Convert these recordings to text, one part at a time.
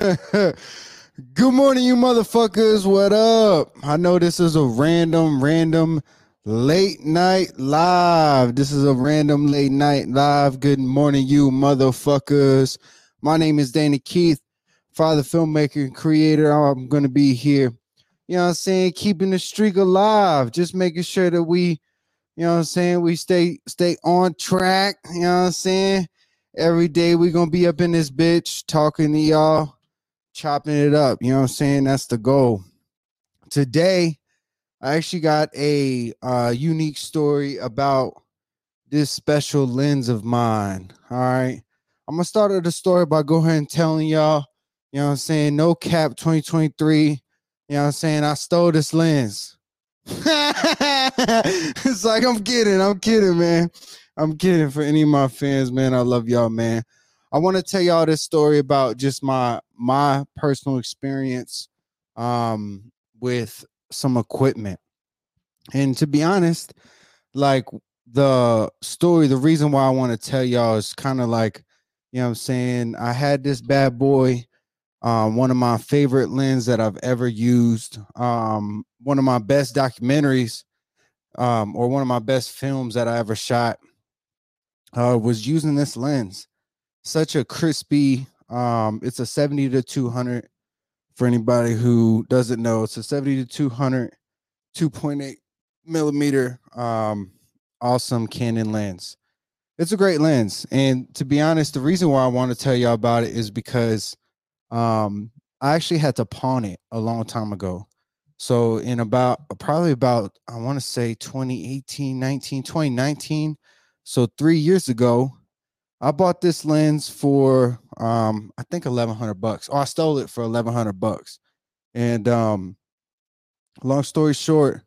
Good morning, you motherfuckers. What up? I know this is a random, random late night live. This is a random late night live. Good morning, you motherfuckers. My name is Danny Keith, father, filmmaker, and creator. I'm going to be here, you know what I'm saying, keeping the streak alive, just making sure that we, you know what I'm saying, we stay stay on track, you know what I'm saying? Every day we going to be up in this bitch talking to y'all chopping it up. You know what I'm saying? That's the goal. Today, I actually got a uh, unique story about this special lens of mine. All right. I'm going to start the story by going ahead and telling y'all, you know what I'm saying? No cap 2023. You know what I'm saying? I stole this lens. it's like I'm kidding. I'm kidding, man. I'm kidding for any of my fans, man. I love y'all, man. I want to tell y'all this story about just my my personal experience um with some equipment. And to be honest, like the story, the reason why I want to tell y'all is kind of like, you know I'm saying? I had this bad boy, um, one of my favorite lens that I've ever used, um, one of my best documentaries, um, or one of my best films that I ever shot, uh, was using this lens such a crispy um it's a 70 to 200 for anybody who doesn't know. It's a 70 to 200 2.8 millimeter um awesome canon lens. It's a great lens and to be honest the reason why i want to tell y'all about it is because um i actually had to pawn it a long time ago. So in about probably about i want to say 2018 19 2019 so three years ago I bought this lens for um I think eleven hundred bucks. Oh, I stole it for eleven hundred bucks. And um long story short,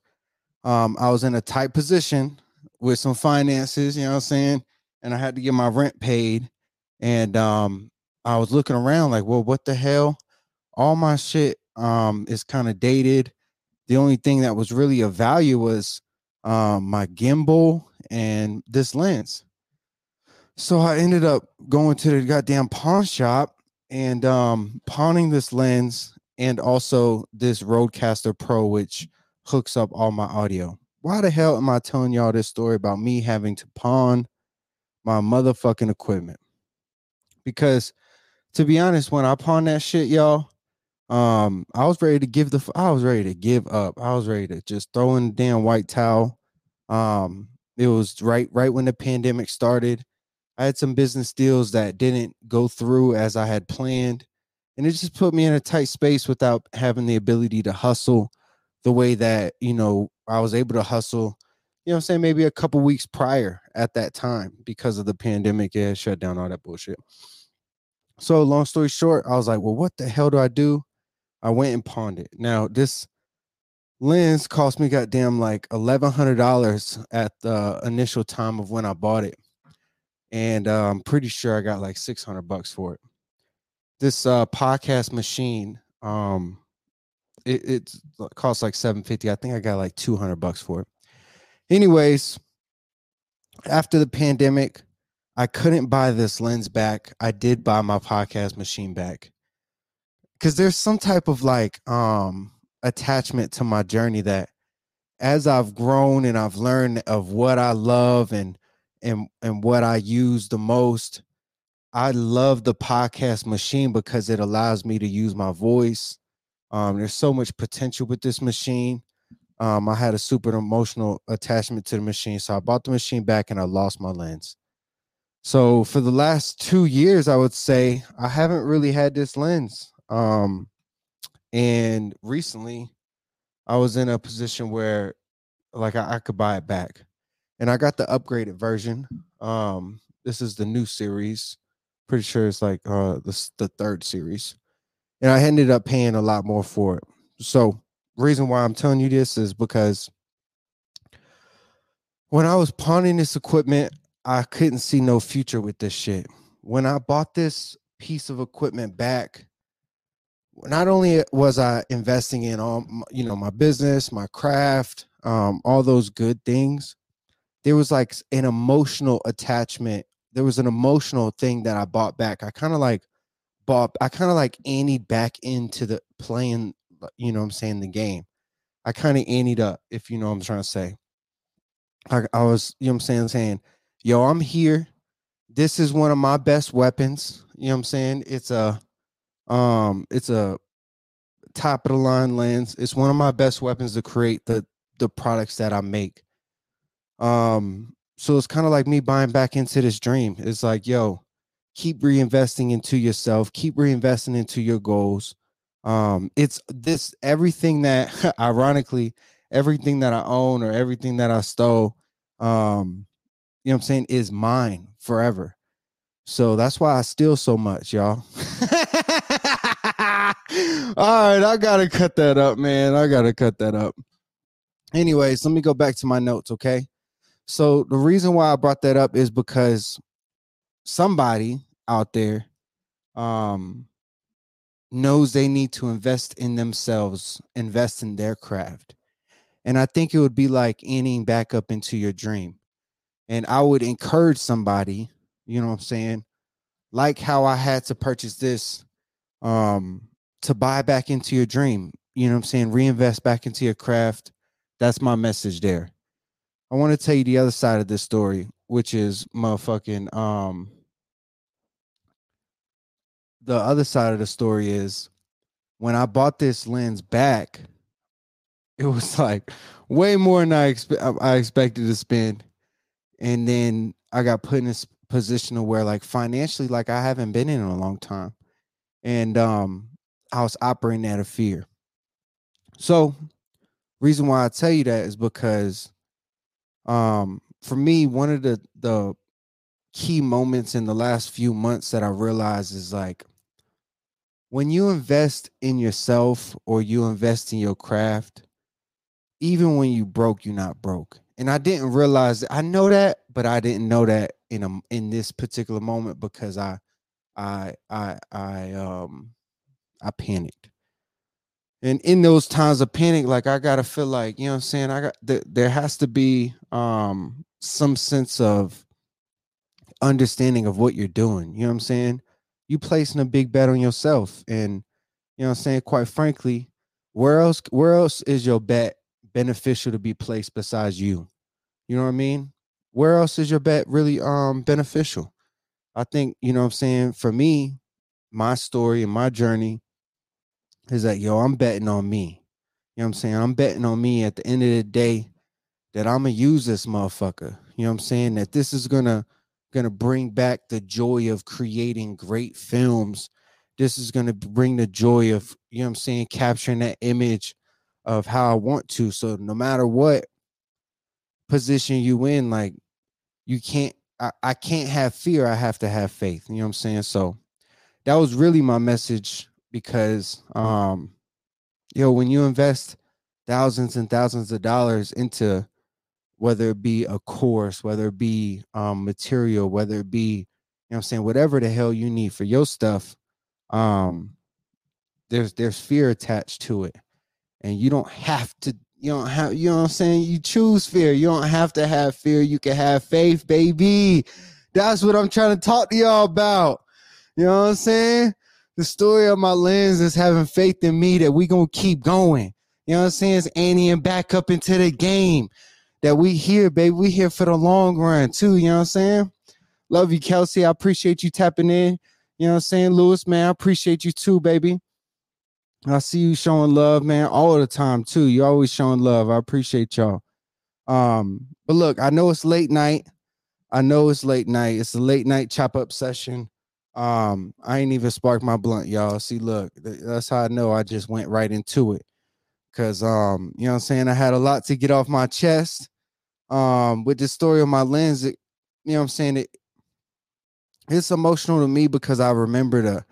um I was in a tight position with some finances, you know what I'm saying? And I had to get my rent paid. And um I was looking around like, well, what the hell? All my shit um is kind of dated. The only thing that was really of value was um my gimbal and this lens. So I ended up going to the goddamn pawn shop and um pawning this lens and also this Rodecaster Pro, which hooks up all my audio. Why the hell am I telling y'all this story about me having to pawn my motherfucking equipment? Because to be honest, when I pawned that shit, y'all, um, I was ready to give the I was ready to give up. I was ready to just throw in the damn white towel. Um, it was right right when the pandemic started I had some business deals that didn't go through as I had planned. And it just put me in a tight space without having the ability to hustle the way that, you know, I was able to hustle, you know I'm saying, maybe a couple weeks prior at that time because of the pandemic. Yeah, shut down all that bullshit. So long story short, I was like, well, what the hell do I do? I went and pawned it. Now, this lens cost me goddamn like eleven hundred dollars at the initial time of when I bought it and uh, I'm pretty sure I got like 600 bucks for it. This uh, podcast machine, um, it, it costs like 750. I think I got like 200 bucks for it. Anyways, after the pandemic, I couldn't buy this lens back. I did buy my podcast machine back because there's some type of like um attachment to my journey that as I've grown and I've learned of what I love and and and what I use the most. I love the podcast machine because it allows me to use my voice. Um, there's so much potential with this machine. Um, I had a super emotional attachment to the machine, so I bought the machine back and I lost my lens. So for the last two years, I would say I haven't really had this lens. Um, and recently, I was in a position where, like, I, I could buy it back and I got the upgraded version. Um, this is the new series. Pretty sure it's like uh the the third series, and I ended up paying a lot more for it. So, reason why I'm telling you this is because when I was pawning this equipment, I couldn't see no future with this shit. When I bought this piece of equipment back, not only was I investing in all you know my business, my craft, um, all those good things, there was like an emotional attachment. There was an emotional thing that I bought back. I kind of like bought I kind of like anteed back into the playing, you know what I'm saying, the game. I kind of anteed up, if you know what I'm trying to say. I, I was, you know what I'm saying, saying, yo, I'm here. This is one of my best weapons. You know what I'm saying? It's a um, it's a top of the line lens. It's one of my best weapons to create the the products that I make. Um, so it's kind of like me buying back into this dream. It's like, yo, keep reinvesting into yourself, keep reinvesting into your goals. Um, it's this everything that ironically, everything that I own or everything that I stole, um, you know what I'm saying, is mine forever. So that's why I steal so much, y'all. All right, I gotta cut that up, man. I gotta cut that up. Anyways, let me go back to my notes, okay? So the reason why I brought that up is because somebody out there um knows they need to invest in themselves, invest in their craft. And I think it would be like ending back up into your dream. And I would encourage somebody, you know what I'm saying? Like how I had to purchase this um to buy back into your dream. You know what I'm saying? Reinvest back into your craft. That's my message there. I want to tell you the other side of this story, which is motherfucking um the other side of the story is when I bought this lens back, it was like way more than I, expe- I expected to spend. And then I got put in this position of where like financially, like I haven't been in, in a long time. And um I was operating out of fear. So reason why I tell you that is because um for me, one of the the key moments in the last few months that I realized is like when you invest in yourself or you invest in your craft, even when you broke, you're not broke. And I didn't realize. I know that, but I didn't know that in a in this particular moment because I I I I um I panicked. And in those times of panic, like I gotta feel like, you know what I'm saying? I got th- there has to be um some sense of understanding of what you're doing. You know what I'm saying? You placing a big bet on yourself. And you know what I'm saying? Quite frankly, where else where else is your bet beneficial to be placed besides you? You know what I mean? Where else is your bet really um beneficial? I think, you know what I'm saying, for me, my story and my journey is that yo, I'm betting on me. You know what I'm saying? I'm betting on me at the end of the day that I'm gonna use this motherfucker. You know what I'm saying? That this is gonna gonna bring back the joy of creating great films. This is gonna bring the joy of, you know what I'm saying, capturing that image of how I want to. So no matter what position you in, like you can't I, I can't have fear. I have to have faith. You know what I'm saying? So that was really my message because um yo when you invest thousands and thousands of dollars into whether it be a course whether it be um material whether it be you know i'm saying whatever the hell you need for your stuff um there's there's fear attached to it. And you don't have to you don't have you know what i'm saying? You choose fear. You don't have to have fear. You can have faith baby. That's what i'm trying to talk to y'all about. You know what i'm saying the story of my lens is having faith in me that we gonna keep going. You know what I'm saying? It's Annie and back up into the game. That we here, baby. We here for the long run too. You know what I'm saying? Love you, Kelsey. I appreciate you tapping in. You know what I'm saying? Lewis, man, I appreciate you too, baby. I see you showing love, man, all the time too. You always showing love. I appreciate y'all. Um, but look, I know it's late night. I know it's late night. It's a late night chop up session. Um, I ain't even sparked my blunt, y'all. See, look, that's how I know I just went right into it. Cause um, you know what I'm saying? I had a lot to get off my chest. Um, with the story of my lens, it, you know I'm saying? It it's emotional to me because I remember the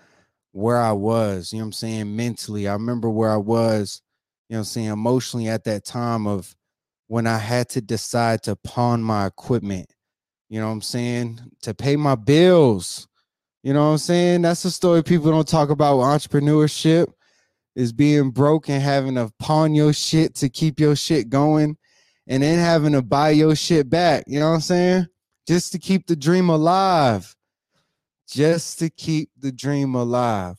where I was, you know what I'm saying, mentally. I remember where I was, you know I'm saying, emotionally at that time of when I had to decide to pawn my equipment, you know what I'm saying, to pay my bills you know what I'm saying? That's the story people don't talk about with entrepreneurship is being broke and having to pawn your shit to keep your shit going and then having to buy your shit back. You know what I'm saying? Just to keep the dream alive. just to keep the dream alive.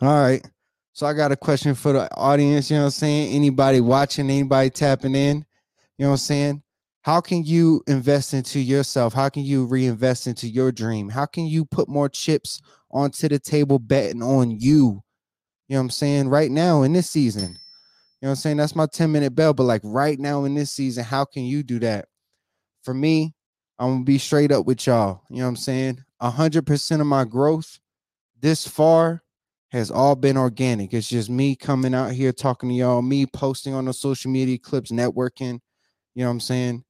All right. So I got a question for the audience. You know what I'm saying? Anybody watching, anybody tapping in, you know what I'm saying? How can you invest into yourself? How can you reinvest into your dream? How can you put more chips onto the table betting on you? You know what I'm saying? Right now in this season. You know what I'm saying? That's my 10 minute bell. But like right now in this season, how can you do that? For me, I'm gonna be straight up with y'all. You know what I'm saying? hundred percent of my growth this far has all been organic. It's just me coming out here talking to y'all, me posting on the social media clips, networking. You know what I'm saying?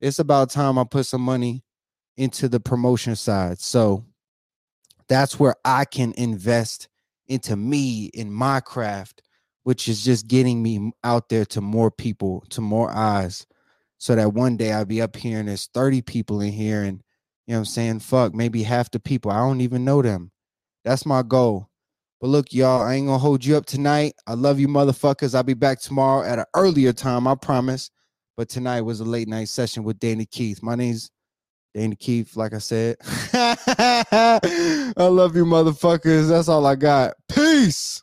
It's about time I put some money into the promotion side. So that's where I can invest into me in my craft, which is just getting me out there to more people, to more eyes, so that one day I'll be up here and there's 30 people in here and you know what I'm saying? Fuck, maybe half the people. I don't even know them. That's my goal. But look, y'all, I ain't gonna hold you up tonight. I love you, motherfuckers. I'll be back tomorrow at an earlier time, I promise. But tonight was a late night session with Danny Keith. My name's Danny Keith, like I said. I love you, motherfuckers. That's all I got. Peace.